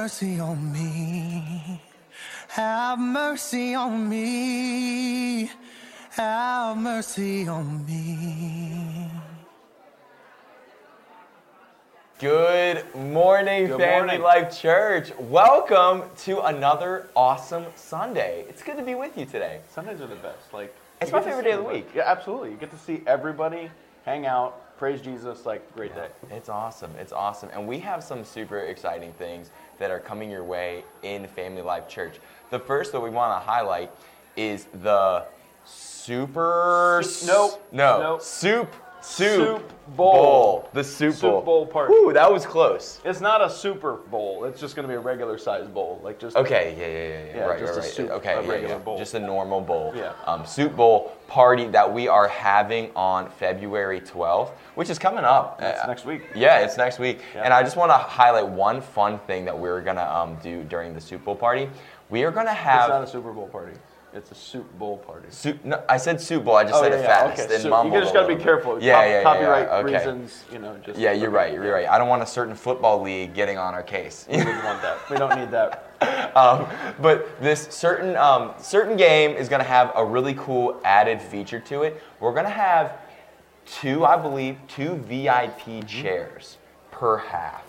mercy on me. Have mercy on me. Have mercy on me. Good morning, Good Family morning. Life Church. Welcome to another awesome Sunday. It's good to be with you today. Sundays are the best. Like It's my favorite day of the everybody. week. Yeah, absolutely. You get to see everybody, hang out, praise Jesus. Like great day. It's awesome. It's awesome. And we have some super exciting things that are coming your way in Family Life Church. The first that we want to highlight is the super. Soup- nope. No. Nope. Soup. Soup, Soup bowl. The soup, Soup bowl party. Ooh, that was close. It's not a super bowl. It's just going to be a regular size bowl. Like just Okay, yeah, yeah, yeah, yeah. Yeah, right, just right, a right. soup, okay, a yeah, regular yeah. bowl. Just a normal bowl. Yeah. Um, soup bowl party that we are having on February 12th, which is coming up. It's Uh, next week. Yeah, it's next week. And I just want to highlight one fun thing that we're gonna um, do during the soup bowl party. We are gonna It's have not a Super Bowl party. It's a soup bowl party. soup. No, I said soup bowl. I just Oh, said yeah, it yeah, fast. okay. and So mumbled you just got to be careful. Yeah, yeah, yeah, Copyright yeah, okay. reasons, you know. Just Yeah, you're right. You're right. I don't want a certain football league getting on our case. We wouldn't want that. We don't need that. um, but this certain um, certain game is going to have a really cool added feature to it. We're going to have two, I believe, two VIP chairs per half.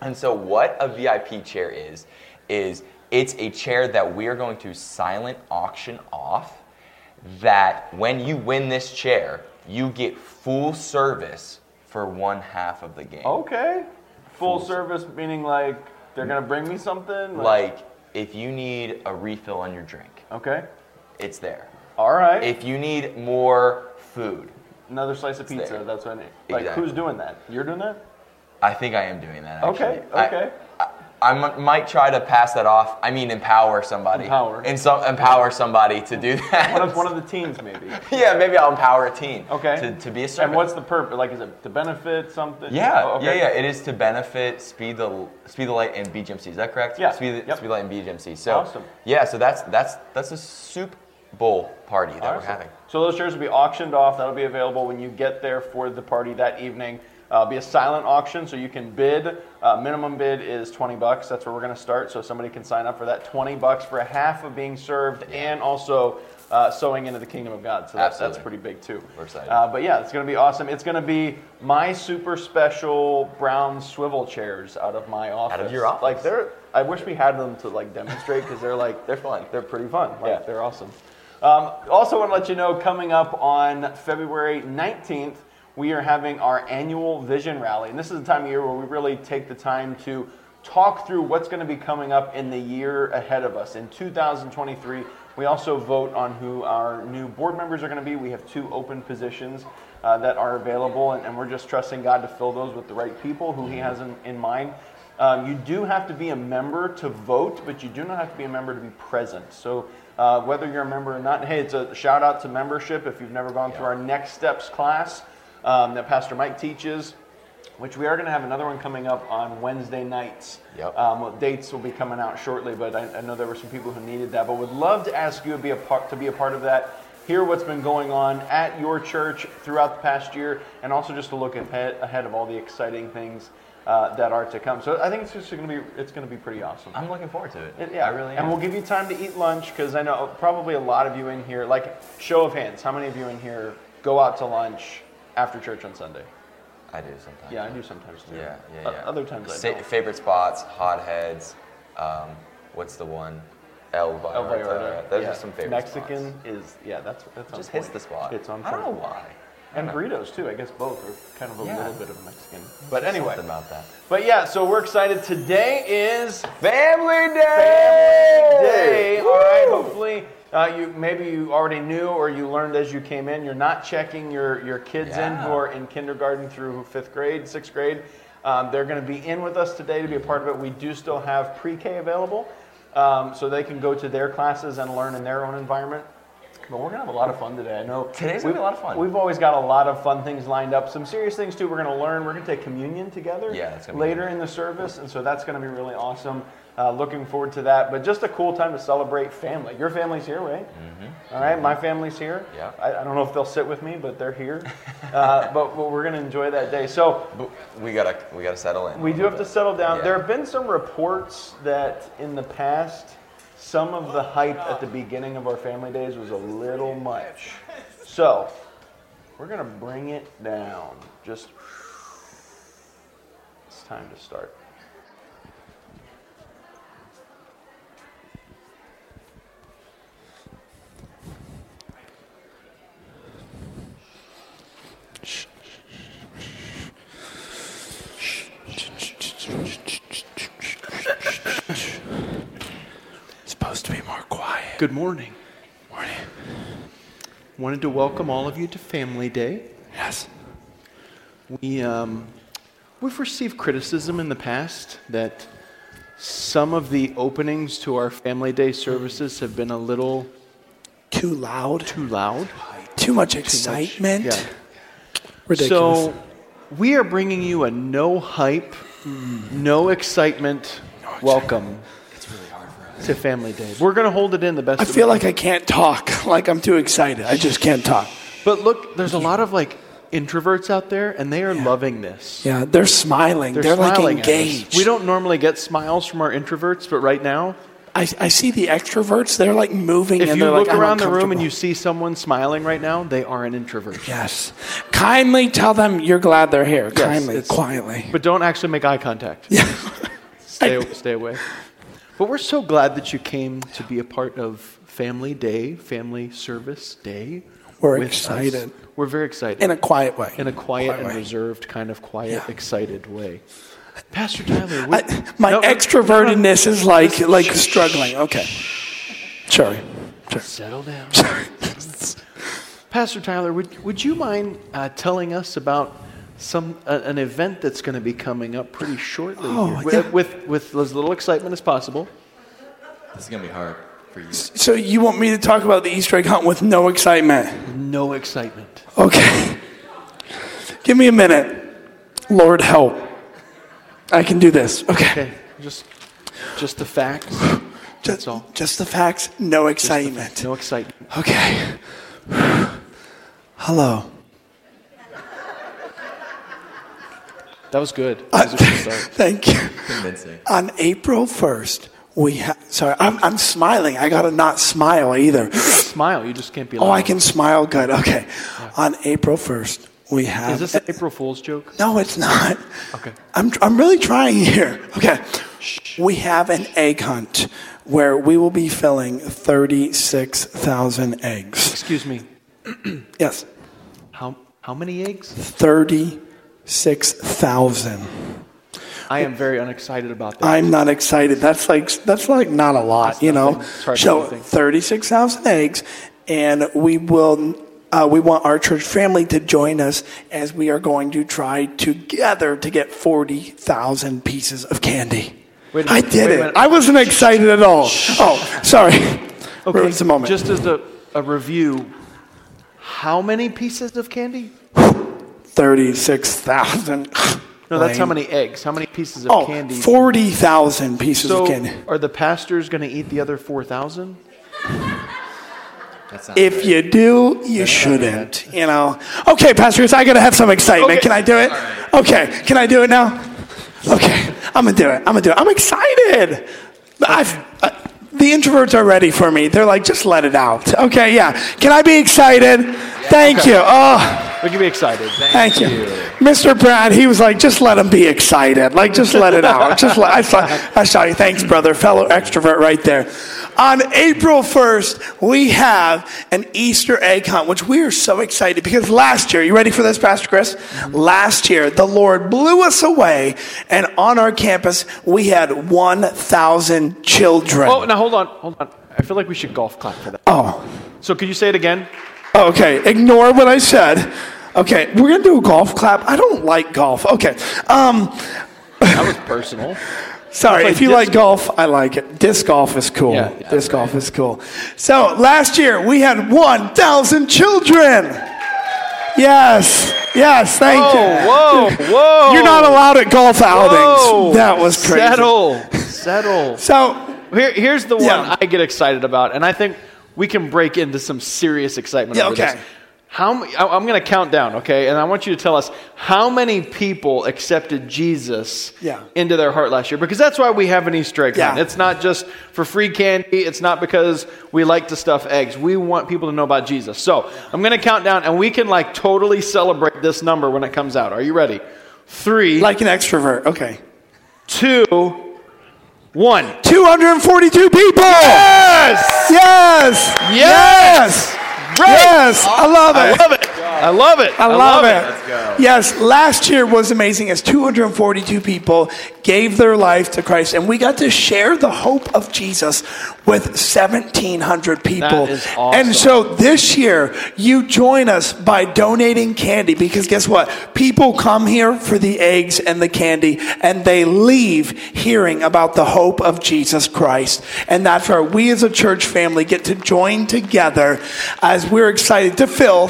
And so, what a VIP chair is is it's a chair that we are going to silent auction off. That when you win this chair, you get full service for one half of the game. Okay. Full service meaning like they're gonna bring me something. Like if you need a refill on your drink, okay. it's there. All right. If you need more food, Another slice of pizza. there. That's what I need. Like Exactly. who's doing that? You're doing that? I think I am doing that. Actually. Okay, okay. I, I m- might try to pass that off. I mean, empower somebody. Empower. And so, empower somebody to do that. One of one of the teens maybe. yeah, maybe I'll empower a teen. Okay. To, to be a servant. And what's the purpose? Like, is it to benefit something? Yeah, Oh, okay. yeah, yeah. It is to benefit Speed the Speed the Light and BGMC. Is that correct? Yeah, Speed, the, yep. Speed Light and BGMC. So Awesome. yeah, so that's that's that's a soup bowl party that we're having. So those chairs will be auctioned off. That'll be available when you get there for the party that evening. Uh, be a silent auction, so you can bid. Uh, minimum bid is 20 bucks. That's where we're going to start. So somebody can sign up for that 20 bucks for a half of being served and also uh, sowing into the kingdom of God. So that's, that's pretty big too. We're excited. Uh, but yeah, it's going to be awesome. It's going to be my super special brown swivel chairs out of my office. Out of your office. Like they're. I wish we had them to like demonstrate because they're like They're fun. they're pretty fun. Like, Yeah. they're awesome. Um, also, want to let you know coming up on February 19th, we are having our annual vision rally. And this is the time of year where we really take the time to talk through what's going to be coming up in the year ahead of us. In 2023, we also vote on who our new board members are going to be. We have two open positions uh, that are available, and, and we're just trusting God to fill those with the right people who He has in, in mind. Um, you do have to be a member to vote, but you do not have to be a member to be present. So, uh, whether you're a member or not, hey, it's a shout out to membership if you've never gone through our Next Steps class um, that Pastor Mike teaches, which we are going to have another one coming up on Wednesday nights. Yep. Um, well, dates will be coming out shortly, but I, I know there were some people who needed that. But would love to ask you to be a part to be a part of that. Hear what's been going on at your church throughout the past year, and also just to look ahead, ahead of all the exciting things uh, that are to come. So I think it's just going to be it's going to be pretty awesome. I'm looking forward to it. It- yeah, I really am. And we'll give you time to eat lunch because I know probably a lot of you in here. Like show of hands, how many of you in here go out to lunch after church on Sunday? I do sometimes. Yeah, I do sometimes too. Yeah, yeah, Uh, yeah. Other times I don't. favorite spots, hotheads. Um, what's the one? El El Vallarta. Those yeah. are some favorite Mexican spots. is yeah, that's that's on Just hits the spot. It's on I don't know why. And burritos too. I guess both are kind of a Yeah. little bit of Mexican. But anyway, Something about that. but yeah. So we're excited. Today is Family Day. Family Day. All right. Hopefully, uh, you maybe you already knew or you learned as you came in. You're not checking your your kids in who are in kindergarten through fifth grade, sixth grade. Um, they're going to be in with us today to be a part of it. We do still have pre-K available, um, so they can go to their classes and learn in their own environment. But we're gonna have a lot of fun today. I know Today's gonna be a lot of fun. We've always got a lot of fun things lined up. Some serious things too. We're gonna learn. We're gonna take communion together Yeah, later in the service, and so that's gonna be really awesome. Uh, looking forward to that. But just a cool time to celebrate family. Your family's here, right? All right, my family's here. Yeah. I, I don't know if they'll sit with me, but they're here. uh, but, but we're going to enjoy that day. So But we gotta we gotta settle in. we do have to settle down. Yeah. There have been some reports that in the past, some of the hype at the beginning of our family days was a little much. So we're going to bring it down. Just it's time to start. supposed to be more quiet. Good morning. Morning. Wanted to welcome all of you to Family Day. Yes. We, um, we've received criticism in the past that some of the openings to our Family Day services have been a little Too loud. too loud. Too much excitement. Yeah. Ridiculous. So we are bringing you a no hype, no excitement welcome to Family Day. We're going to hold it in the best. I feel like I can't talk. Like I'm too excited. I just can't talk. But look, there's a lot of like introverts out there, and they are loving this. Yeah, they're smiling. They're, like smiling us. engaged. We don't normally get smiles from our introverts, but right now, I, I see the extroverts. They're like moving. if and you they're look like, around the room and you see someone smiling right now, they are an introvert. Yes. Kindly tell them you're glad they're here. Kindly, quietly. But don't actually make eye contact. Yeah. Stay, stay away. But we're so glad that you came to be a part of Family Day, Family Service Day. We're with us. excited. We're very excited. In a quiet way. in a quiet, and way. reserved, kind of quiet, Yeah. excited way. Pastor Tyler, we- I, my No, no, extrovertedness is like like shh, struggling. Okay. Sorry. Sorry. settle down. Sorry. Pastor Tyler, would, would you mind uh, telling us about some uh, an event that's going to be coming up pretty shortly Oh, here, with, yeah. with with as little excitement as possible? This is gonna be hard for you. So you want me to talk about the Easter egg hunt with no excitement? No excitement. Okay. Give me a minute. Lord help. I can do this. Okay. Okay, just just the facts. That's Just, all. just the facts, no Just the facts, excitement. No excitement. Okay. Hello. That was good. Uh, that was a good start. Thank you. Convincing. On April 1st, we have, sorry, I'm, I'm smiling. I gotta not smile either. Smile. You just can't be. Oh, I can smile good. Okay. On April 1st, we have. Is this an April Fool's joke? No, it's not. Okay. I'm, I'm really trying here. Okay. We have an egg hunt where we will be filling 36,000 eggs. Excuse me. Yes. How how many eggs? 36,000. I am very unexcited about that. I'm not excited. That's like that's like not a lot, That's you know. nothing. So 36,000 eggs and we will uh, we want our church family to join us as we are going to try together to get 40,000 pieces of candy. A I did it. I wasn't excited at all. Oh, sorry. Okay, Ruins the moment. Just as a, a review, how many pieces of candy? 36,000. No, that's how many eggs. How many pieces of Oh, candy? 40,000 pieces so of candy. are the pastors going to eat the other 4,000? That's not If you do, you shouldn't. You know. Okay, pastors, I gotta have some excitement. Okay. Can I do it? Okay. Can I do it now? Okay. I'm gonna do it. I'm gonna do it. I'm excited. I've. Uh, the introverts are ready for me. They're like, just let it out. Okay, yeah. Can I be excited? Thank you. Oh, We can be excited. thank you. Mr. Brad, he was like, just let him be excited. Like, just let it out. Just let, I, saw, I saw you. Thanks, brother. Fellow extrovert right there. On April 1st, we have an Easter egg hunt, which we are so excited because last year, you ready for this, Pastor Chris? Last year, the Lord blew us away, and on our campus, we had 1,000 children. Oh, now hold on. Hold on. I feel like we should golf clap for that. oh. So could you say it again? Okay, ignore what I said. Okay, we're gonna do a golf clap. I don't like golf. Okay, um, That was personal. sorry. If you like golf, I like it. Disc golf is cool. Yeah, yeah. disc golf is cool. So last year we had 1,000 children. Yes, yes, thank you. Whoa, whoa, whoa. You're not allowed at golf outings. Whoa. That was crazy. Settle. settle. So Here, here's the one Yeah. I get excited about, and I think we can break into some serious excitement Yeah, over okay. this. How I'm going to count down, okay? And I want you to tell us how many people accepted Jesus Yeah. into their heart last year, because that's why we have an Easter egg Yeah. hunt. It's not just for free candy. It's not because we like to stuff eggs. We want people to know about Jesus. So I'm going to count down, and we can like totally celebrate this number when it comes out. Are you ready? Three, like an extrovert. Okay. two, one. 242 people. Yes! Yes. Yes! Great! Yes. I love I love it. I love it. I love it. Let's go. Yes, last year was amazing as 242 people gave their life to Christ, and we got to share the hope of Jesus with 1,700 people. That is awesome. And so this year, you join us by donating candy because guess what? People come here for the eggs and the candy, and they leave hearing about the hope of Jesus Christ. And that's where we as a church family get to join together as we're excited to fill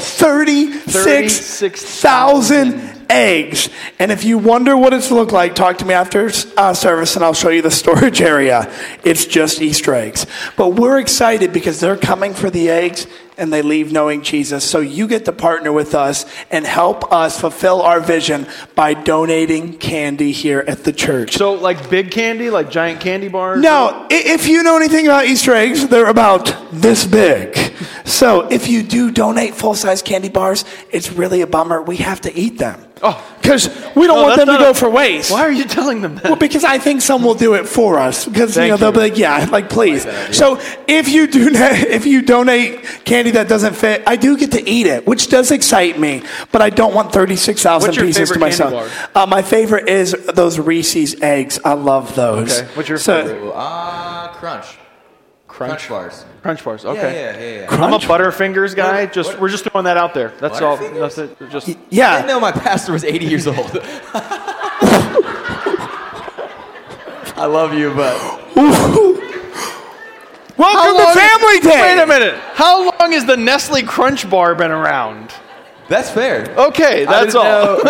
36,000 eggs. And if you wonder what it's look like, talk to me after uh, service and I'll show you the storage area. It's just Easter eggs. But we're excited because they're coming for the eggs and they leave knowing Jesus. So you get to partner with us and help us fulfill our vision by donating candy here at the church. So, like big candy, like giant candy bars? No, if you know anything about Easter eggs, they're about this big. So if you do donate full size candy bars, it's really a bummer. We have to eat them. Oh. Because we don't No, want that's them to not go a- for waste. Why are you telling them that? Well, because I think some will do it for us. Because you Thank know they'll you. be like, yeah, like please. So if you do, if you donate candy that doesn't fit, I do get to eat it, which does excite me. But I don't want thirty six thousand What's your pieces to favorite candy myself. Uh, my favorite is those Reese's eggs. I love those. Okay, what's your favorite? Ah, crunch. Crunch bars. Crunch bars. Okay. yeah, yeah, yeah. I'm a Crunch? Butterfingers guy. What- Just what- we're just throwing that out there. That's all. Butterfingers? That's it. Just I didn't know my pastor was 80 years old. I love you, but Welcome to Family Day. Wait a minute. How long has the Nestle Crunch bar been around? that's fair. Okay, that's all. know-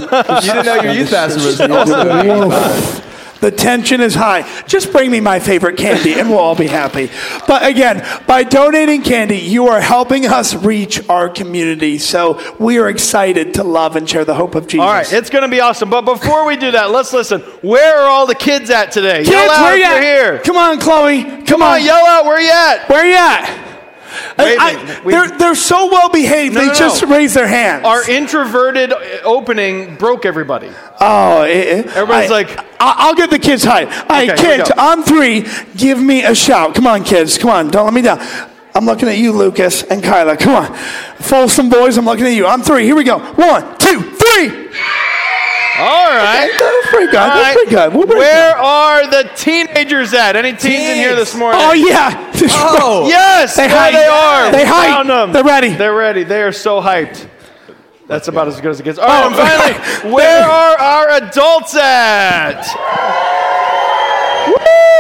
you didn't know your youth pastor was also doing it. The tension is high. Just bring me my favorite candy and we'll all be happy. But again, by donating candy, you are helping us reach our community. So we are excited to love and share the hope of Jesus. All right, it's going to be awesome. But before we do that, let's listen. Where are all the kids at today? Kids, yell out where you at? here. Come on, Chloe. Come, Come on, yell out where you at. Where you at? I- minute. They're, they're so well behaved. No, they no, just no. raise their hands. Our introverted opening broke everybody. oh, it, Everybody's I- like- I- I'll get the kids. All right, Okay, kids, on three, give me a shout. Come on, kids. Come on, don't let me down. I'm looking at you, Lucas and Kyla. Come on. Folsom boys, I'm looking at you. On three, here we go. One, two, three. All right. That's pretty good. All That's right. pretty good. We'll break Where that. are the teenagers at? Any teens, in here this morning? Oh, yeah. Oh. Yes, They there hyped. they are. They We hyped. found them. They're ready. They're ready. They are so hyped. That's about as good as it gets. All right, Oh. and finally, where are our adults at?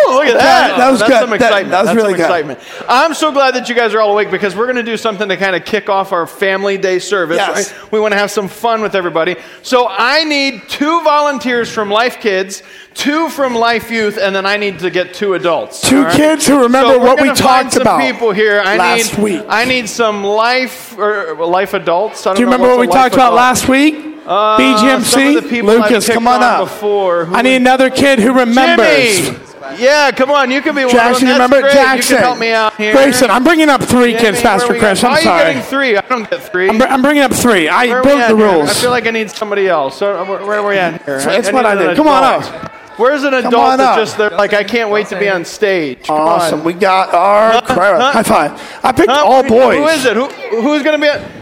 Woo! Look at that. that was That's good. some excitement. that was That's really some good. excitement. I'm so glad that you guys are all awake because we're going to do something to kind of kick off our family day service. Yes. right? We want to have some fun with everybody. So I need two volunteers from Life Kids, two from Life Youth, and then I need to get two adults. Two right? kids who remember So what we talked some about people here. I last need, week. I need some life or life adults. Do you remember what we what's a life talked about adult. last week? Uh, BGMC? some of the people I've Lucas, come on up. Before. I need another kid who remembers. Jimmy. Yeah, come on. You can be one Jackson, of them. you That's remember great. Jackson? You can help me out here. Grayson, I'm bringing up three Jimmy, kids, where Pastor Chris. I'm Why are you sorry. getting three? I don't get 3 I'm, br- I'm bringing up three. I Where broke at the here? rules. I feel like I need somebody else. So uh, where, where are we at here? So it's I what I did. Come on adult. up. Where's an adult on up. just they're like I can't wait to be on stage? Come awesome. on. We got our crowd. High five. I picked Huh? all boys. Who is it? Who, who's going to be?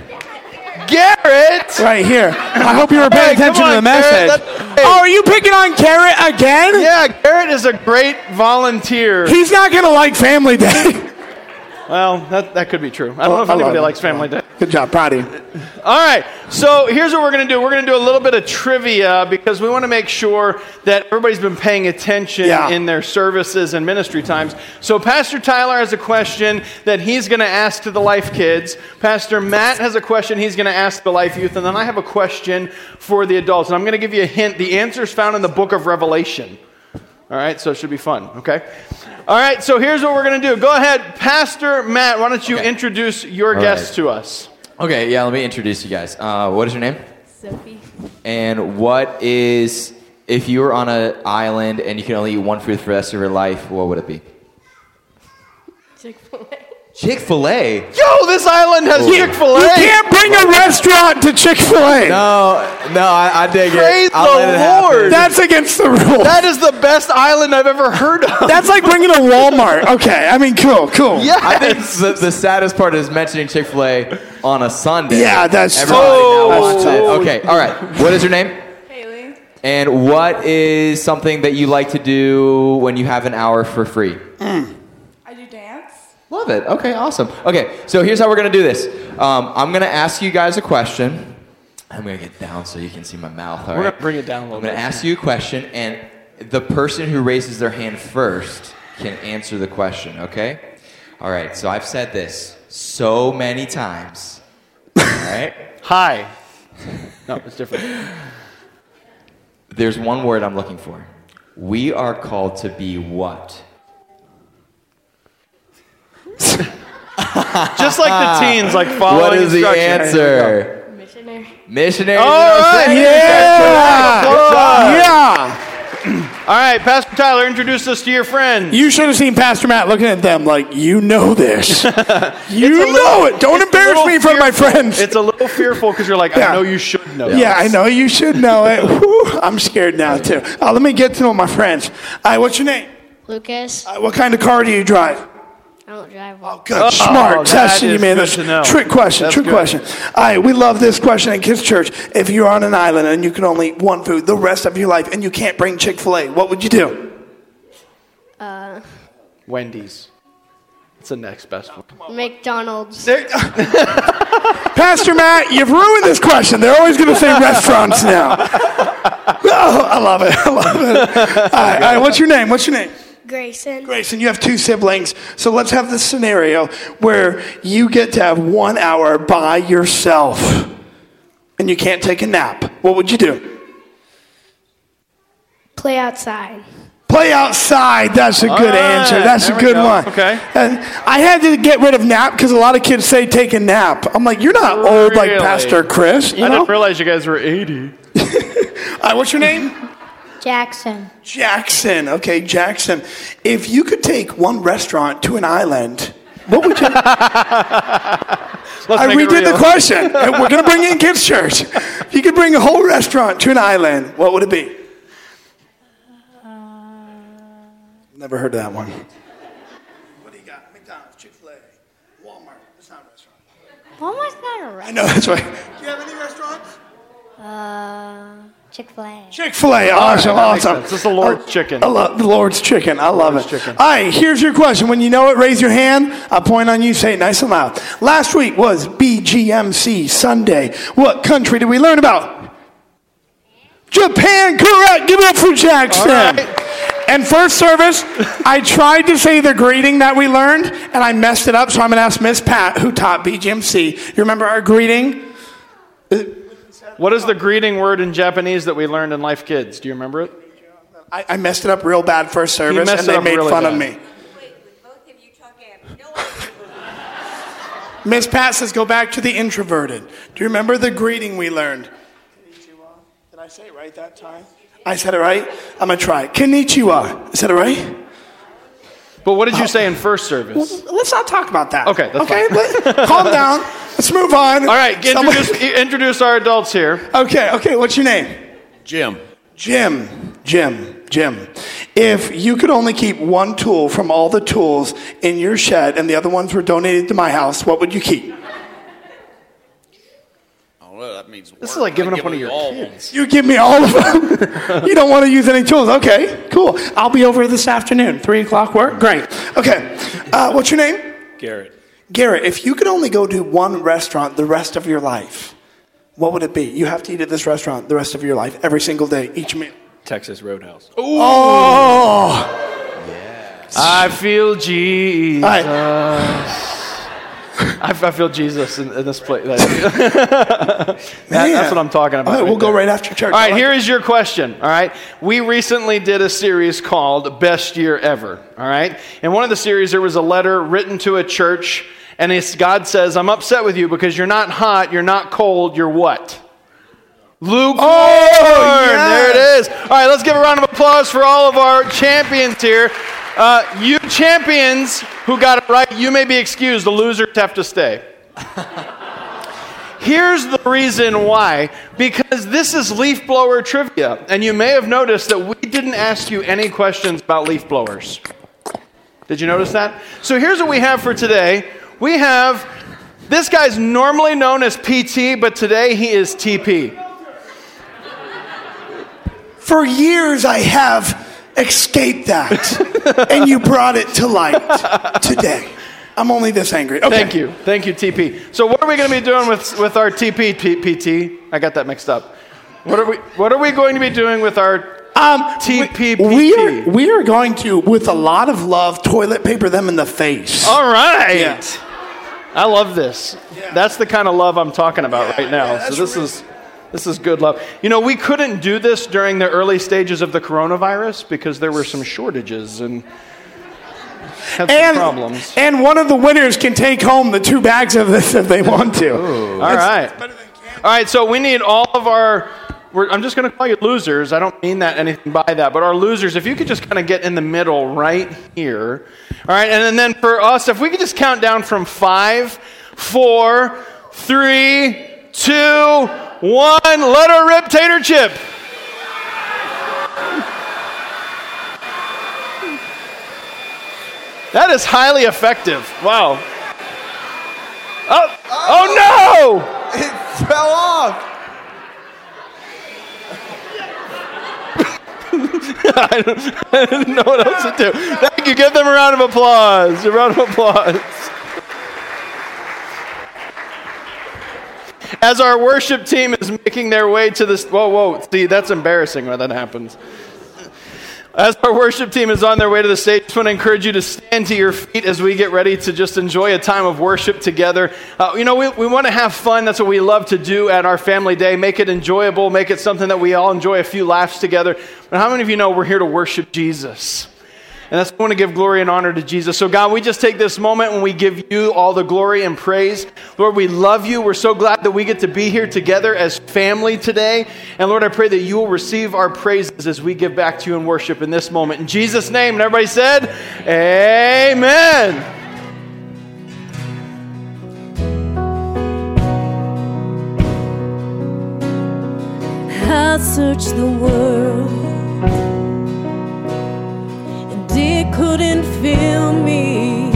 On? Garrett. Right here. I hope you were paying attention to the message. Garrett. That- hey. Oh, are you picking on Garrett again? Yeah, Garrett is a great volunteer. He's not going to like Family Day. Well, that, that could be true. I don't Oh, know if anybody likes Family Day. Good job. Proud of you. All right, so here's what we're going to do. We're going to do a little bit of trivia because we want to make sure that everybody's been paying attention Yeah. in their services and ministry times. So, Pastor Tyler has a question that he's going to ask to the Life Kids. Pastor Matt has a question he's going to ask the Life Youth. And then I have a question for the adults. And I'm going to give you a hint. The answer is found in the book of Revelation. All right, so it should be fun, okay? All right, so here's what we're going to do. Go ahead, Pastor Matt, why don't you Okay. introduce your All guests right. to us? Okay, yeah, let me introduce you guys. Uh, what is your name? Sophie. And what is, if you were on an island and you could only eat one food for the rest of your life, what would it be? Chick fil A. Chick fil A? Yo, this island has Chick fil A. You can't bring a restaurant to Chick Fil A. No, no, I, I dig Praise it. I'll let the it. Lord. That's against the rules. That is the best island I've ever heard of. That's like bringing a Walmart. Okay, I mean, cool, cool. Yeah. I think the, the saddest part is mentioning Chick fil A on a Sunday. Yeah, that's Everybody Oh. now wants it. Okay, all right. What is your name? Haley. And what is something that you like to do when you have an hour for free? I do dance. Love it. Okay, awesome. Okay, so here's how we're gonna do this. Um, I'm gonna ask you guys a question. I'm gonna get down so you can see my mouth. all We're right? gonna bring it down a little I'm gonna bit. ask you a question, and the person who raises their hand first can answer the question. Okay? All right. So I've said this so many times. All right. Hi. No, it's different. There's one word I'm looking for. We are called to be what? Just like the teens, like following what is the instructions. answer? Missionary. Missionary. All right. Yeah. Yeah. Yeah. All right, Pastor Tyler, introduce us to your friend. You should have seen Pastor Matt looking at them like, you know this. you little- know it. Don't embarrass me in front of my friends. It's a little fearful because you're like, Yeah. I know you should know. yeah, I know. You should know it. Whew, I'm scared now, too. Uh, let me get to know my friends. All right, what's your name? Lucas, Uh, what kind of car do you drive? I don't drive one. Good, smart. Oh, that Testing you, man. That's to trick question. That's trick good. question. All right, we love this question at Kids Church. If you're on an island and you can only eat one food the rest of your life and you can't bring Chick Fil A, what would you do? Uh, Wendy's. It's the next best one. McDonald's. Pastor Matt, you've ruined this question. They're always going to say restaurants now. Oh, I love it. I love it. All right, all right, what's your name? What's your name? Grayson. Grayson, you have two siblings. So let's have this scenario where you get to have one hour by yourself and you can't take a nap. What would you do? Play outside. Play outside. That's a good right, answer. That's there a good go. one. Okay. And I had to get rid of nap because a lot of kids say take a nap. I'm like, you're not old like Pastor Chris. You I know? didn't realize you guys were 80. All right, uh, what's your name? Jackson. Jackson. Okay, Jackson. If you could take one restaurant to an island, what would you? Let's I redid the question. and We're going to bring in kids' church. If you could bring a whole restaurant to an island, what would it be? Never heard of that one. What do you got? McDonald's, Chick Fil A, Walmart. It's not a restaurant. Almost not a I right. know that's right. Do you have any restaurants? Uh, Chick Fil A. Chick Fil A. Awesome, that awesome. sense. This is the Lord's oh, chicken. I love the Lord's chicken. I love Lord's it. chicken. All right, here's your question. When you know it, raise your hand. I point on you. Say it nice and loud. Last week was BGMC Sunday. What country did we learn about? Japan. Correct. Give it up for Jackson. All right. And first service, I tried to say the greeting that we learned, and I messed it up. So I'm going to ask Miss Pat, who taught BGMC. You remember our greeting? What is the greeting word in Japanese that we learned in Life Kids? Do you remember it? I, I messed it up real bad first service, and they made really fun of bad. me. Wait, of you talking, no Miss Pat says, go back to the introverted. Do you remember the greeting we learned? Did I say it right that time? I said it right? I'm going to try. Konnichiwa. Is that it right? But what did you oh. say in first service? Let's not talk about that. Okay, that's okay, let- calm down. Let's move on. All right, Someone- introduce, introduce our adults here. okay, okay, what's your name? Jim. Jim. Jim. Jim. If you could only keep one tool from all the tools in your shed and the other ones were donated to my house, what would you keep? I don't know. That means This is like giving up one of your kids. kids. You give me all of them. you don't want to use any tools. Okay, cool. I'll be over this afternoon. Three o'clock work? Great. Okay. Uh, what's your name? Garrett. Garrett, if you could only go to one restaurant the rest of your life, what would it be? You have to eat at this restaurant the rest of your life, every single day, each meal. Texas Roadhouse. Oh! Yeah. I feel Jesus. All right. I, I feel Jesus in, in this place. That- that's what I'm talking about. All right, we'll go there. right after church. All right, like here is your question. All right, we recently did a series called Best Year Ever. All right, in one of the series, there was a letter written to a church, and it's, God says, "I'm upset with you because you're not hot, you're not cold, you're what." Lukewarm. Oh, yes. There it is. All right, let's give a round of applause for all of our champions here. Uh, you champions who got it right, you may be excused. The losers have to stay. Here's the reason why. Because this is leaf blower trivia. And you may have noticed that we didn't ask you any questions about leaf blowers. Did you notice that? So here's what we have for today. We have this guy's normally known as PT, but today he is TP. For years, I have escaped that, and you brought it to light today. I'm only this angry. Okay. Thank you. Thank you, TP. So what are we going to be doing with, with our TP P- PT? I got that mixed up. What are we what are we going to be doing with our Um, TPPT? we, we are we are going to, with a lot of love, toilet paper them in the face. All right. Yeah. I love this. That's the kind of love I'm talking about right now. so this is this is good love. You know, we couldn't do this during the early stages of the coronavirus because there were some shortages and had some and, problems. and one of the winners can take home the two bags of this if they want to. All right. All right, so we need all of our. We're, I'm just going to call you losers. I don't mean that anything by that, but our losers, if you could just kind of get in the middle right here. All right, and then for us, if we could just count down from five, four, three, two, one, let her rip, tater chip. That is highly effective. Wow. Oh, oh no! It fell off. I, don't, I didn't know what else to do. Thank you. Give them a round of applause. A round of applause. As our worship team is making their way to this, whoa, whoa, see, that's embarrassing when that happens. As our worship team is on their way to the stage, I just want to encourage you to stand to your feet as we get ready to just enjoy a time of worship together. Uh, you know, we, we want to have fun. That's what we love to do at our family day. Make it enjoyable, make it something that we all enjoy a few laughs together. But how many of you know we're here to worship Jesus? And that's want to give glory and honor to Jesus. So, God, we just take this moment when we give you all the glory and praise. Lord, we love you. We're so glad that we get to be here together as family today. And Lord, I pray that you will receive our praises as we give back to you in worship in this moment. In Jesus' name. And everybody said, Amen. I searched the world couldn't fill me.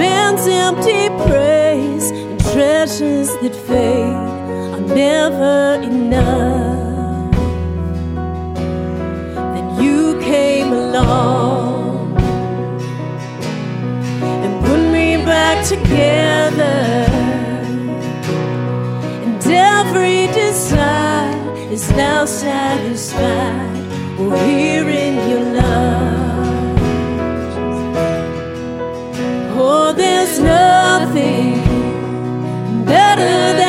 Man's empty praise and treasures that fade are never enough. Then you came along and put me back together. And every desire is now satisfied. Oh, here in your love. Oh, there's nothing better than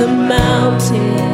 the mountain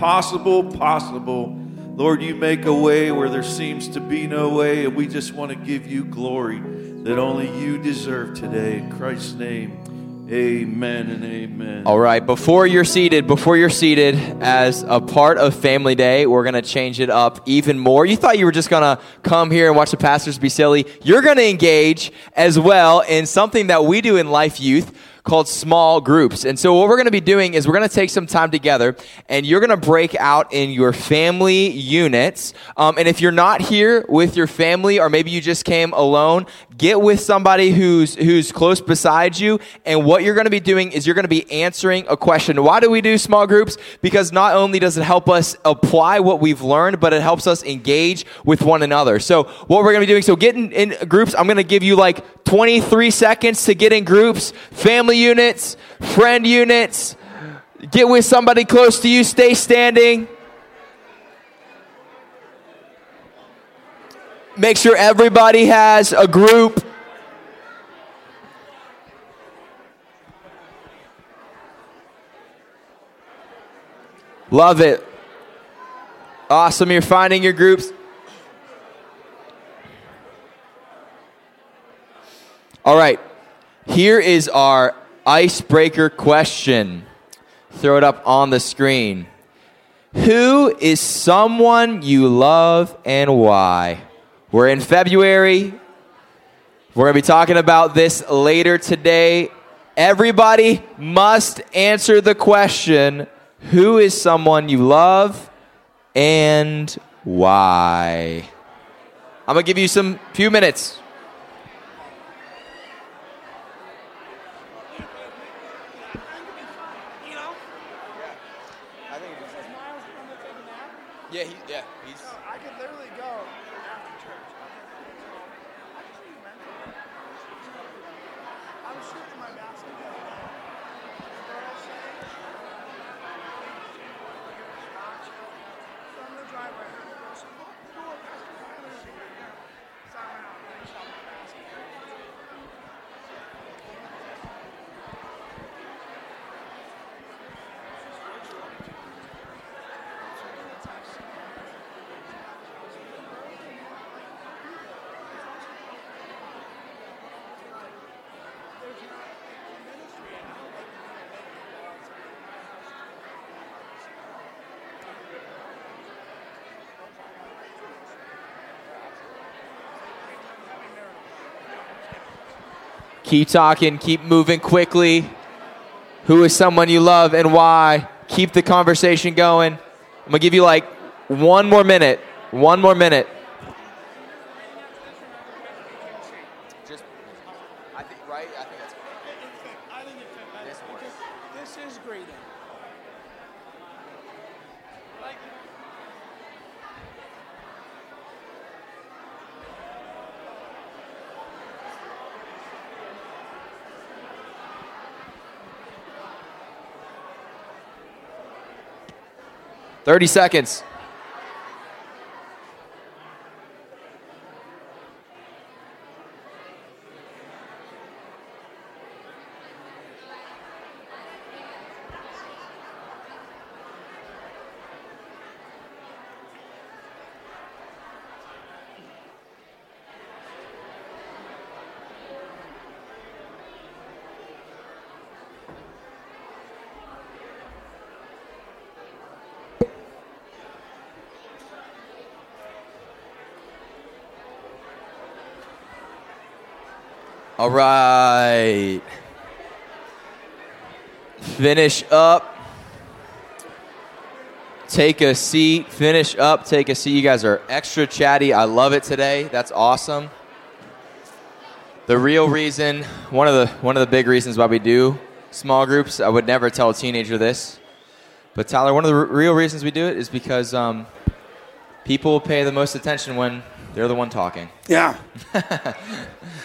impossible possible. Lord, you make a way where there seems to be no way, and we just want to give you glory that only you deserve today. In Christ's name, amen and amen. All right, before you're seated, before you're seated, as a part of Family Day, we're going to change it up even more. You thought you were just going to come here and watch the pastors be silly. You're going to engage as well in something that we do in Life Youth called small groups. And so what we're going to be doing is we're going to take some time together and you're going to break out in your family units. Um, and if you're not here with your family or maybe you just came alone, get with somebody who's who's close beside you and what you're going to be doing is you're going to be answering a question. Why do we do small groups? Because not only does it help us apply what we've learned, but it helps us engage with one another. So what we're going to be doing, so getting in groups, I'm going to give you like 23 seconds to get in groups, family units, friend units. Get with somebody close to you, stay standing. Make sure everybody has a group. Love it. Awesome. You're finding your groups. All right. Here is our icebreaker question. Throw it up on the screen. Who is someone you love and why? We're in February. We're going to be talking about this later today. Everybody must answer the question Who is someone you love and why? I'm going to give you some few minutes. Yeah, he, yeah, he's. I could literally go after church. I'm shooting my basketball. From the driveway, he goes, "Oh, Pastor Tyler." So I went out and shot my basketball. Keep talking, keep moving quickly. Who is someone you love and why? Keep the conversation going. I'm gonna give you like one more minute. One more minute. 30 seconds. Right. Finish up. Take a seat. Finish up. Take a seat. You guys are extra chatty. I love it today. That's awesome. The real reason, one of the one of the big reasons why we do small groups, I would never tell a teenager this, but Tyler, one of the r- real reasons we do it is because um, people pay the most attention when they're the one talking. Yeah.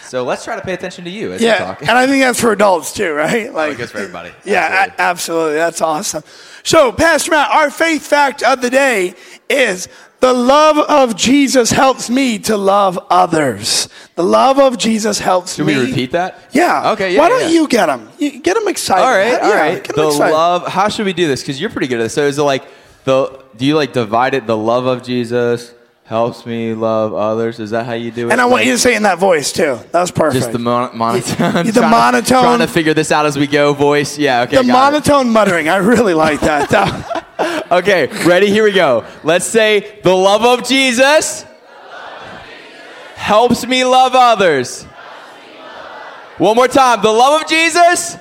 So let's try to pay attention to you as Yeah, you talk. and I think that's for adults too, right? Like, Oh, it goes for everybody. Yeah, a- absolutely. That's awesome. So, Pastor Matt, our faith fact of the day is the love of Jesus helps me to love others. The love of Jesus helps me. Should me. we repeat that? Yeah. Okay. Yeah. Why don't yeah. you get them? You get them excited. All right. All Yeah, right. The excited. love. How should we do this? Because you're pretty good at this. So is it like the? Do you like divide it? The love of Jesus helps me love others. Is that how you do it? and I want Like, you to say it in that voice too. That was perfect. Just the mon- monotone. the Trying to- monotone- Trying to figure this out as we go. Voice. Yeah. Okay. the got it. monotone muttering. I really like that. That- Okay, ready? Here we go. Let's say the love of Jesus helps me love others. One more time. The love of Jesus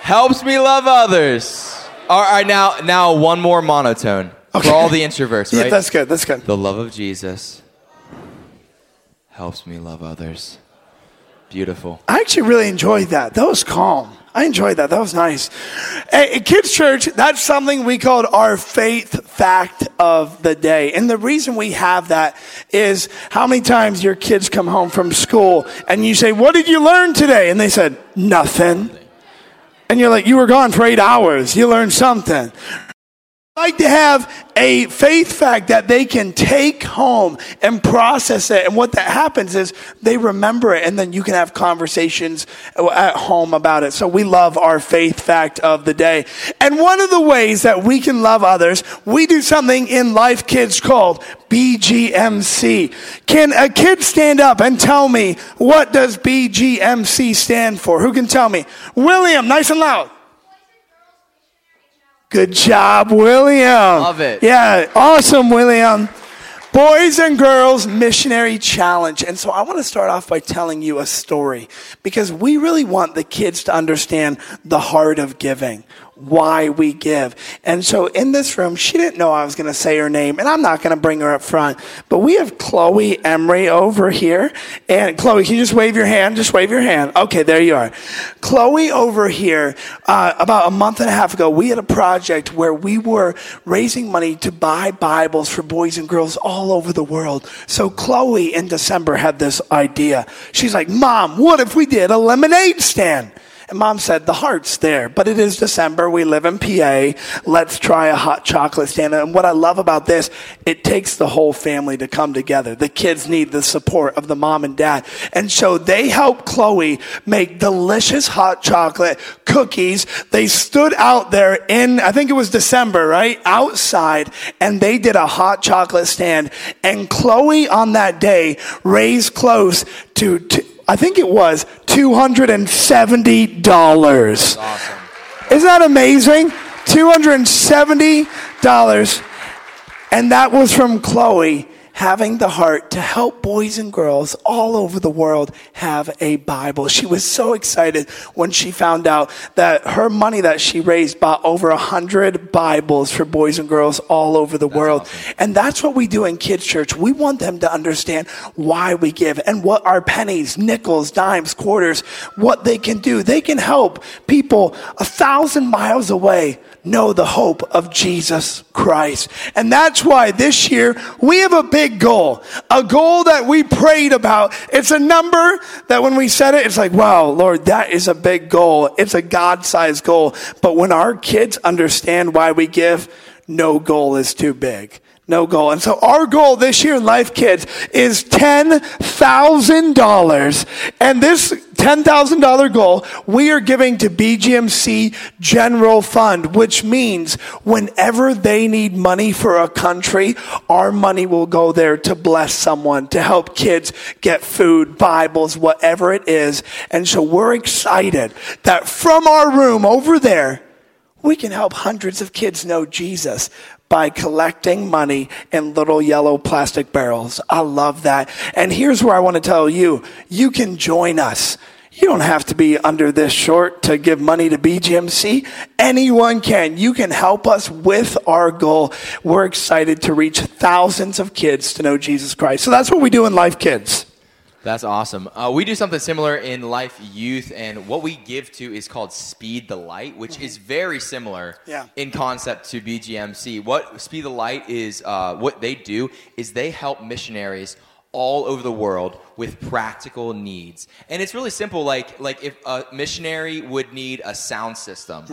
helps me love others. All right, now now one more monotone Okay. for all the introverts, yeah, that's good. That's good. the love of Jesus helps me love others. Beautiful. I actually really enjoyed that. That was calm. I enjoyed that. That was nice. At Kids Church, that's something we called our faith fact of the day. And the reason we have that is how many times your kids come home from school and you say, What did you learn today? And they said, Nothing. And you're like, You were gone for eight hours. You learned something like to have a faith fact that they can take home and process it. And what that happens is they remember it, and then you can have conversations at home about it. So we love our faith fact of the day. And one of the ways that we can love others, we do something in Life Kids called BGMC. Can a kid stand up and tell me what does BGMC stand for? Who can tell me? William, nice and loud. Good job, William. Love it. Yeah, awesome, William. Boys and Girls Missionary Challenge. And so I want to start off by telling you a story because we really want the kids to understand the heart of giving, why we give. And so in this room, she didn't know I was going to say her name, and I'm not going to bring her up front, but we have Chloe Emery over here. And Chloe, can you just wave your hand? Just wave your hand. Okay, there you are. Chloe over here, uh, about a month and a half ago, we had a project where we were raising money to buy Bibles for boys and girls all over the world. So Chloe in December had this idea. She's like, Mom, what if we did a lemonade stand? And mom said, the heart's there, but it is December. We live in PA. Let's try a hot chocolate stand. And what I love about this, it takes the whole family to come together. The kids need the support of the mom and dad. And so they helped Chloe make delicious hot chocolate cookies. They stood out there in, I think it was December, right? Outside and they did a hot chocolate stand. And Chloe on that day raised close to, to I think it was $270. Awesome. Isn't that amazing? $270. And that was from Chloe having the heart to help boys and girls all over the world have a Bible. She was so excited when she found out that her money that she raised bought over a hundred Bibles for boys and girls all over the world. And that's what we do in Kids Church. We want them to understand why we give and what our pennies, nickels, dimes, quarters, what they can do. They can help people a thousand miles away know the hope of Jesus Christ. And that's why this year we have a big goal, a goal that we prayed about. It's a number that when we said it, it's like, wow, Lord, that is a big goal. It's a God sized goal. But when our kids understand why we give, no goal is too big. No goal. And so our goal this year in Life Kids is $10,000. And this $10,000 goal we are giving to BGMC General Fund, which means whenever they need money for a country, our money will go there to bless someone, to help kids get food, Bibles, whatever it is. And so we're excited that from our room over there, we can help hundreds of kids know Jesus by collecting money in little yellow plastic barrels. I love that. And here's where I want to tell you, you can join us. You don't have to be under this short to give money to BGMC. Anyone can. You can help us with our goal. We're excited to reach thousands of kids to know Jesus Christ. So that's what we do in Life Kids. That's awesome. Uh, we do something similar in Life Youth, and what we give to is called Speed the Light, which is very similar Yeah. in concept to BGMC. What Speed the Light is, uh, what they do is they help missionaries all over the world with practical needs, and it's really simple. Like like if a missionary would need a sound system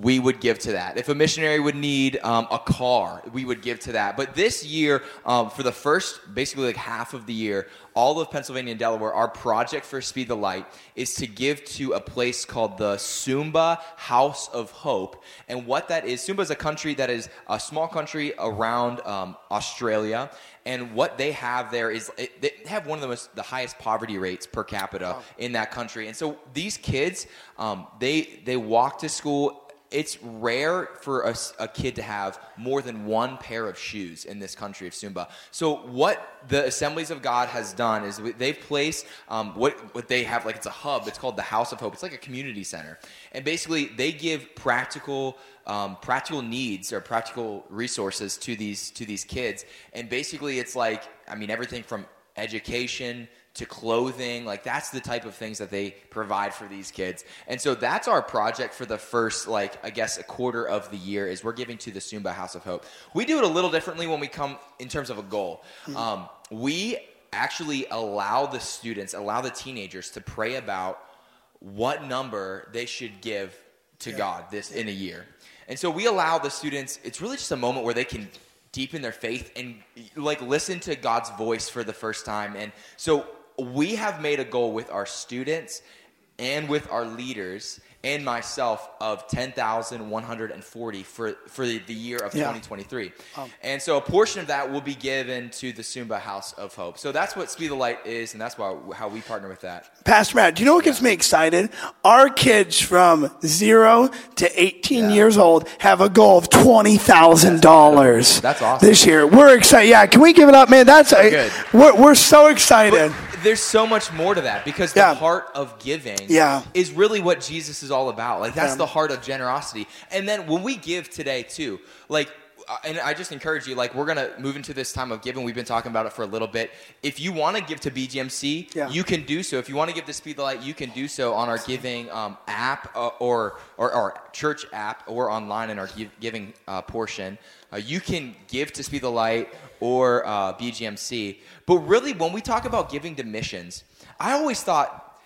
we would give to that. If a missionary would need um, a car, we would give to that. But this year, um, for the first basically like half of the year, all of Pennsylvania and Delaware, our project for Speed the Light is to give to a place called the Sumba House of Hope. And what that is, Sumba is a country that is a small country around um, Australia. And what they have there is it, they have one of the most the highest poverty rates per capita in that country. And so these kids, um, they they walk to school it's rare for a kid to have more than one pair of shoes in this country of Sumba. So what the Assemblies of God has done is they've placed um, what what they have like it's a hub. It's called the House of Hope. It's like a community center, and basically they give practical. Um, practical needs or practical resources to these to these kids, and basically it's like I mean everything from education to clothing. Like that's the type of things that they provide for these kids. And so that's our project for the first like i guess a quarter of the year is we're giving to the sumba house of hope. We do it a little differently when we come in terms of a goal. Um, we actually allow the students allow the teenagers to pray about what number they should give to god this in a year. And so we allow the students it's really just a moment where they can deepen their faith and like listen to God's voice for the first time. And so we have made a goal with our students and with our leaders and myself of 10,140 for, for the, the year of Yeah. 2023. Um, and so a portion of that will be given to the Sumba House of Hope. So that's what Speed the Light is, and that's why, how we partner with that. Pastor Matt, do you know what gets me excited? Our kids from zero to 18 years old have a goal of $20,000. That's awesome. This year. We're excited. Yeah, can we give it up, man? That's a, good. We're, we're so excited. There's so much more to that because the Yeah. heart of giving Yeah. is really what Jesus is all about. Like that's Yeah. the heart of generosity. And then when we give today too, like uh, and I just encourage you, like we're gonna move into this time of giving. We've been talking about it for a little bit. If you want to give to BGMC, Yeah. you can do so. If you want to give to Speed the Light, you can do so on our giving um, app uh, or, or our church app or online in our gi- giving uh, portion. Uh, you can give to Speed the Light or uh, BGMC. But really, when we talk about giving to missions, I always thought,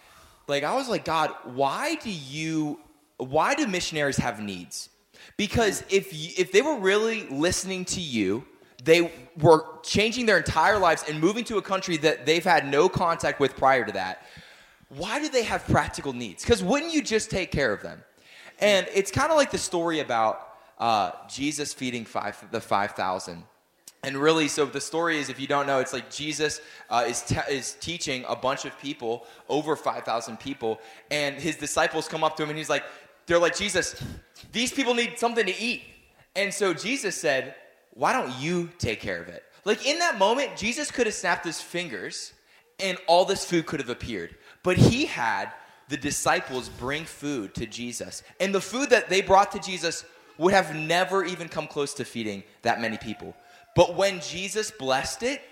like, I was like, God, why do you, why do missionaries have needs? Because if you, if they were really listening to you, they were changing their entire lives and moving to a country that they've had no contact with prior to that. Why do they have practical needs? Because wouldn't you just take care of them? And it's kind of like the story about uh, Jesus feeding five, the 5,000. And really, so the story is, if you don't know, it's like Jesus uh, is, te- is teaching a bunch of people, over 5,000 people, and his disciples come up to him and he's like, they're like, Jesus, these people need something to eat. And so Jesus said, why don't you take care of it? Like in that moment, Jesus could have snapped his fingers and all this food could have appeared. But he had the disciples bring food to Jesus. And the food that they brought to Jesus would have never even come close to feeding that many people. But when Jesus blessed it,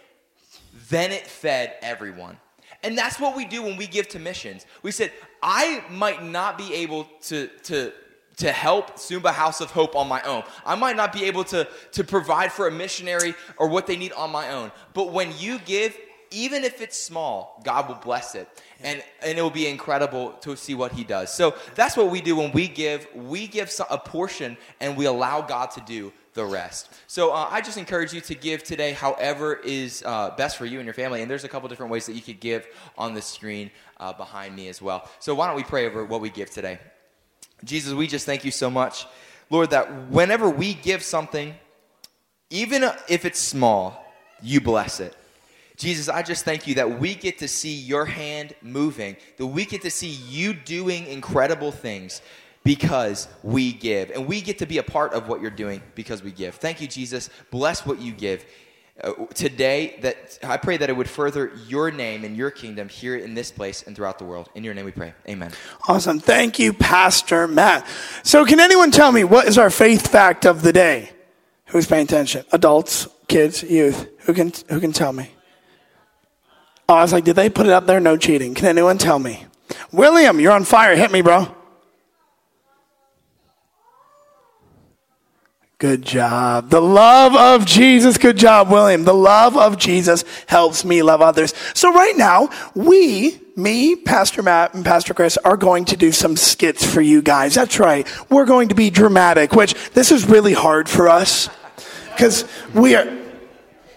then it fed everyone. And that's what we do when we give to missions. We said, I might not be able to, to, to help Sumba House of Hope on my own. I might not be able to, to provide for a missionary or what they need on my own. But when you give, even if it's small, God will bless it. And, and it will be incredible to see what he does. So that's what we do when we give. We give a portion and we allow God to do the rest. So uh, I just encourage you to give today however is uh, best for you and your family. And there's a couple different ways that you could give on the screen uh, behind me as well. So why don't we pray over what we give today? Jesus, we just thank you so much, Lord, that whenever we give something, even if it's small, you bless it. Jesus, I just thank you that we get to see your hand moving, that we get to see you doing incredible things because we give. And we get to be a part of what you're doing because we give. Thank you, Jesus. Bless what you give. Uh, today, that I pray that it would further your name and your kingdom here in this place and throughout the world. In your name we pray. Amen. Awesome. Thank you, Pastor Matt. So, can anyone tell me what is our faith fact of the day? Who's paying attention? Adults, kids, youth. Who can who can tell me? Oh, I was like, did they put it up there? No cheating. Can anyone tell me? William, you're on fire. Hit me, bro. Good job. The love of Jesus. Good job, William. The love of Jesus helps me love others. So right now, we, me, Pastor Matt, and Pastor Chris are going to do some skits for you guys. That's right. We're going to be dramatic, which this is really hard for us because we are,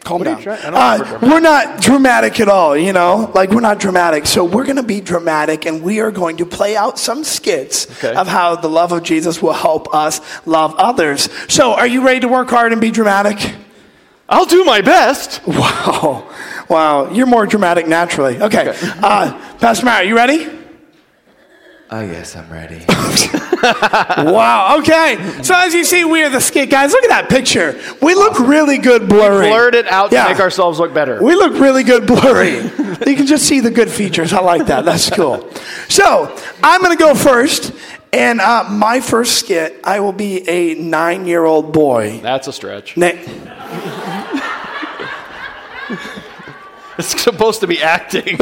calm down. you trying- I don't Uh, we're not dramatic at all, you know? Like, we're not dramatic. So, we're going to be dramatic and we are going to play out some skits Okay. of how the love of Jesus will help us love others. So, are you ready to work hard and be dramatic? I'll do my best. Wow. Wow. You're more dramatic naturally. Okay. Uh, Pastor Matt, are you ready? Oh, yes, I'm ready. wow. Okay. So, as you see, we are the skit guys. Look at that picture. We look really good blurry. Blurred it out Yeah. to make ourselves look better. We look really good blurry. you can just see the good features. I like that. That's cool. So I'm going to go first. And uh, my first skit, I will be a nine year old boy. That's a stretch. Na- It's supposed to be acting.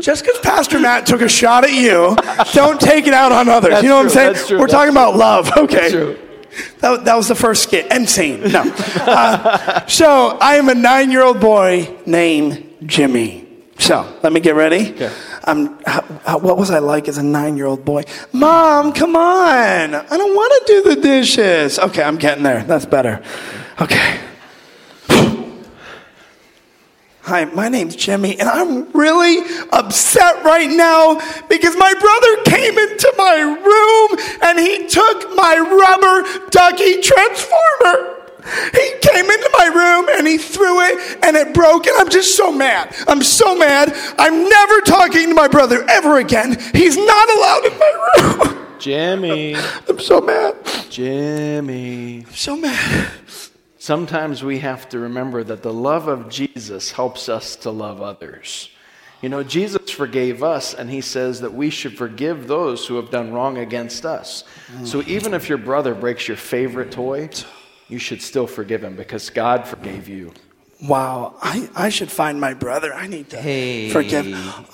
Just because Pastor Matt took a shot at you, don't take it out on others. That's you know what I'm saying? true, We're talking about love. Okay. true. That, that was the first skit. End scene. No. Uh, so I am a nine year old boy named Jimmy. So let me get ready. Okay. Um, how, how, what was I like as a nine year old boy? Mom, come on. I don't want to do the dishes. Okay, I'm getting there. That's better. Okay. Hi, my name's Jimmy, and I'm really upset right now because my brother came into my room and he took my rubber ducky transformer. He came into my room and he threw it and it broke, and I'm just so mad. I'm so mad. I'm never talking to my brother ever again. He's not allowed in my room. Jimmy. I'm so mad. Jimmy. I'm so mad. Sometimes we have to remember that the love of Jesus helps us to love others. You know, Jesus forgave us, and he says that we should forgive those who have done wrong against us. So even if your brother breaks your favorite toy, you should still forgive him because God forgave you. Wow, I, I should find my brother. I need to Hey. forgive.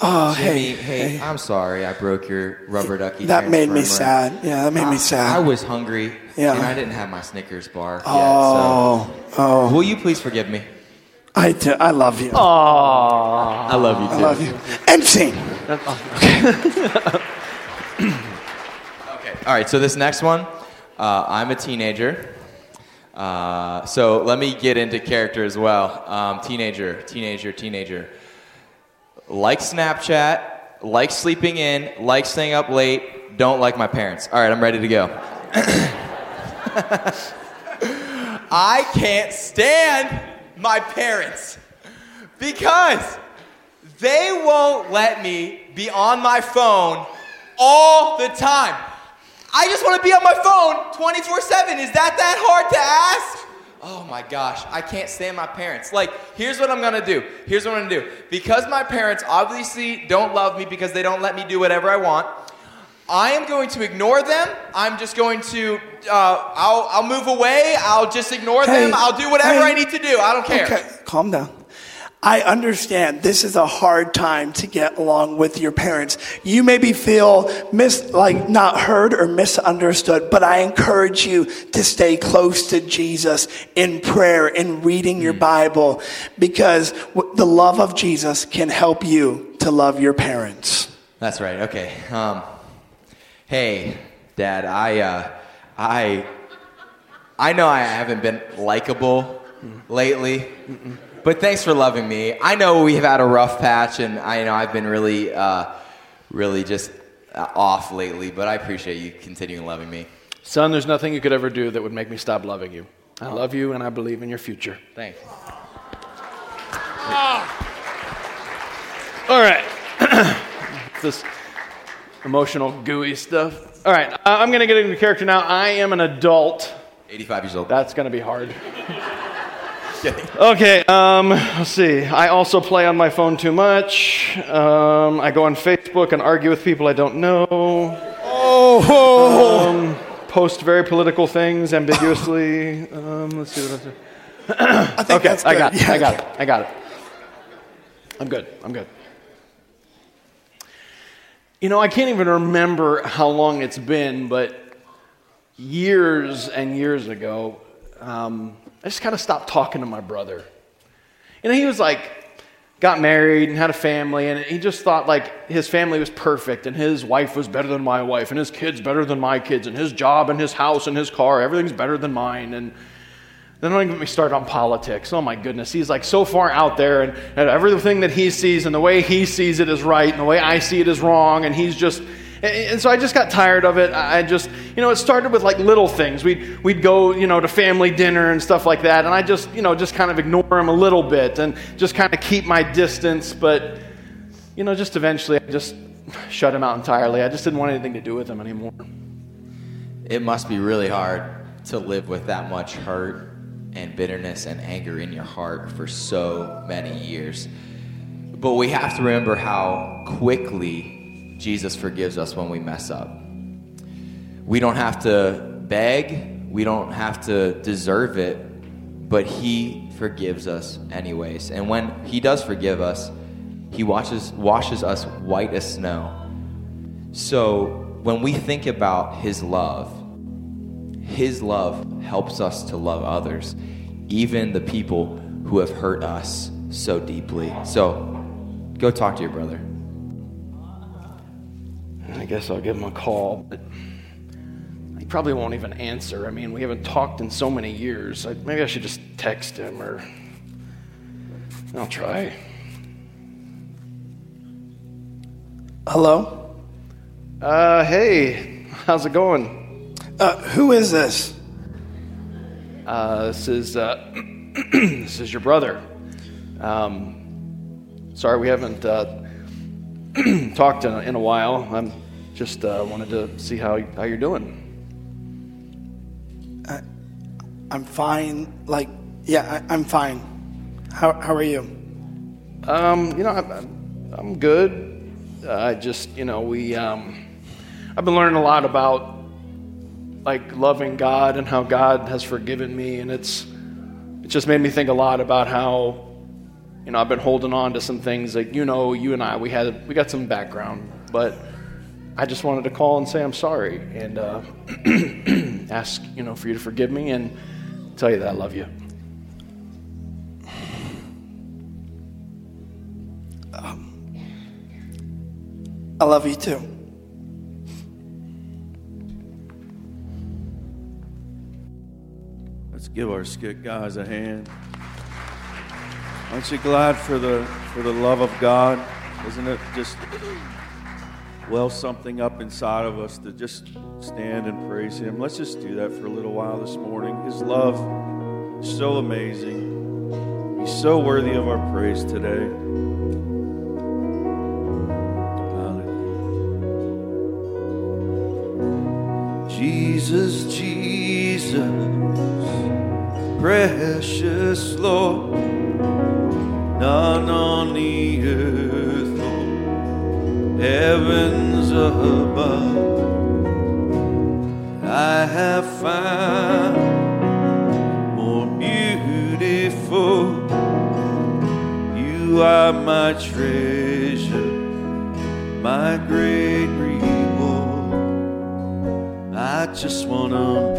Oh, Jimmy, hey, hey, I'm sorry I broke your rubber ducky. That made me sad. Yeah, that made me sad. I was hungry. Yeah. And I didn't have my Snickers bar Oh, yet. So. Will you please forgive me? I, do, I love you. Aww. I love you too. I love you. End scene. Okay. All right. So this next one, uh, I'm a teenager. Uh, so let me get into character as well. Um, teenager, teenager, teenager. Like Snapchat, like sleeping in, like staying up late. Don't like my parents. All right, I'm ready to go. I can't stand my parents because they won't let me be on my phone all the time. I just want to be on my phone 24 7. Is that that hard to ask? oh my gosh, I can't stand my parents. Like, here's what I'm gonna do. Here's what I'm gonna do. Because my parents obviously don't love me because they don't let me do whatever I want. I am going to ignore them. I'm just going to, uh, I'll, I'll move away. I'll just ignore Hey, them. I'll do whatever hey. I need to do. I don't care. Okay, calm down. I understand this is a hard time to get along with your parents. You maybe feel mis- like not heard or misunderstood, but I encourage you to stay close to Jesus in prayer and reading your Bible because w- the love of Jesus can help you to love your parents. That's right. Okay. Um, hey, Dad. I, uh, I, I know I haven't been likable lately, but thanks for loving me. I know we have had a rough patch, and I know I've been really, uh, really just uh, off lately. But I appreciate you continuing loving me. Son, there's nothing you could ever do that would make me stop loving you. I love you and I believe in your future. Thanks. All right. this emotional, gooey stuff. All right, uh, I'm going to get into character now. I am an adult. 85 years old. That's going to be hard. Okay, um, let's see. I also play on my phone too much. Um, I go on Facebook and argue with people I don't know. Oh, Um, post very political things ambiguously. Um, let's see what I I think Okay, that's I got it. Yeah. I got it. I got it. I'm good. I'm good. You know, I can't even remember how long it's been, but years and years ago, um, I just kind of stopped talking to my brother. You know, he was like, got married and had a family, and he just thought like his family was perfect, and his wife was better than my wife, and his kids better than my kids, and his job and his house and his car, everything's better than mine. And then don't even get me started on politics. Oh my goodness, he's like so far out there, and, and everything that he sees and the way he sees it is right, and the way I see it is wrong, and he's just. And so I just got tired of it. I just, you know, it started with like little things. We'd, we'd go, you know, to family dinner and stuff like that. And I just, you know, just kind of ignore him a little bit and just kind of keep my distance. But, you know, just eventually I just shut him out entirely. I just didn't want anything to do with him anymore. It must be really hard to live with that much hurt and bitterness and anger in your heart for so many years. But we have to remember how quickly Jesus forgives us when we mess up. We don't have to beg, we don't have to deserve it, but He forgives us anyways. And when He does forgive us, He washes, washes us white as snow. So when we think about His love, His love helps us to love others, even the people who have hurt us so deeply. So go talk to your brother. I guess I'll give him a call, but he probably won't even answer. I mean, we haven't talked in so many years. I, maybe I should just text him or I'll try. Hello? Uh, hey, how's it going? Uh, who is this? Uh, this is uh, this is your brother. Um, sorry, we haven't uh, talked in a, in a while. I'm just uh, wanted to see how how you're doing. I'm fine. Like, yeah, I, I'm fine. How, how are you? Um, you know, I'm, I'm- good. I just, you know, we, um, I've been learning a lot about like loving God and how God has forgiven me, and it's, it just made me think a lot about how, you know, I've been holding on to some things like, you know, you and I, we had, we got some background, but I just wanted to call and say I'm sorry and uh, ask, you know, for you to forgive me and tell you that I love you. I love you too. Let's give our skit guys a hand. Aren't you glad for the for the love of God? Isn't it just well something up inside of us to just stand and praise Him? Let's just do that for a little while this morning. His love is so amazing. He's so worthy of our praise today. Jesus, Jesus, precious Lord. None on heavens above. I have found more beautiful. You are my treasure, my great reward. I just wanna